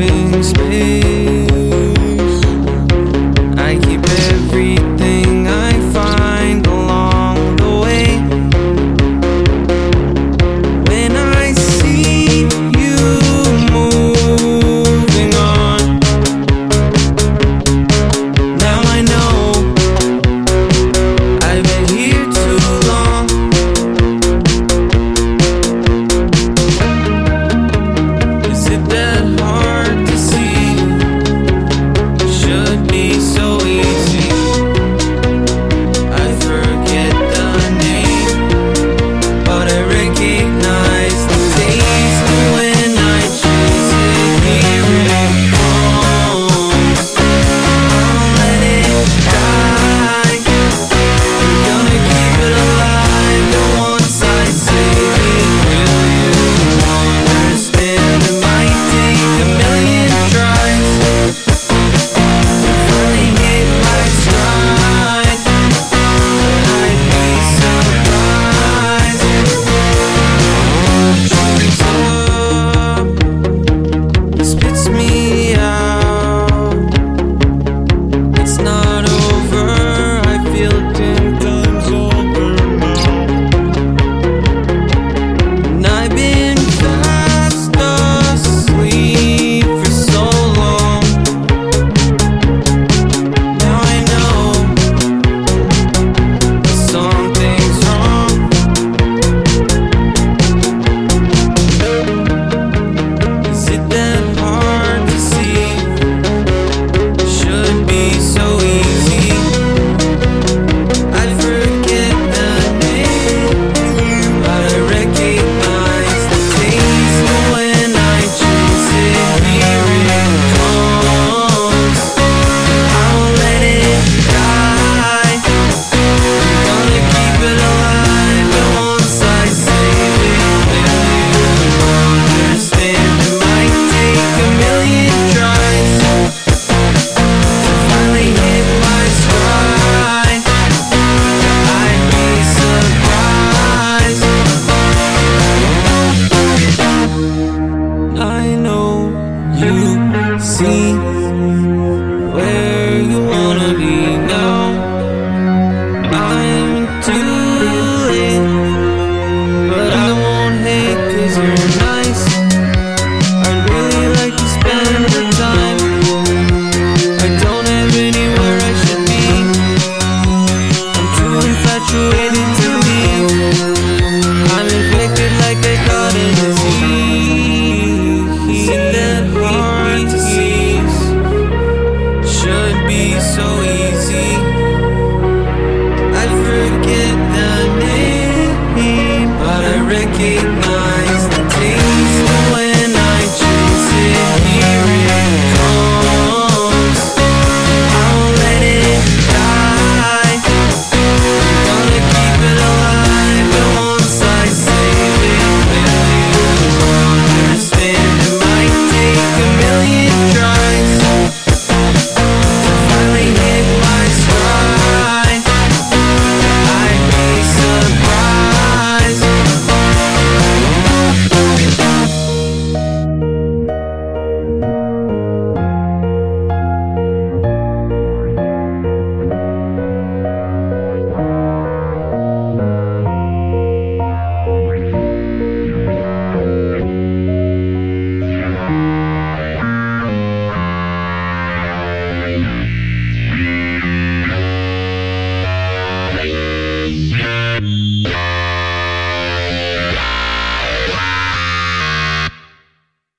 living space keep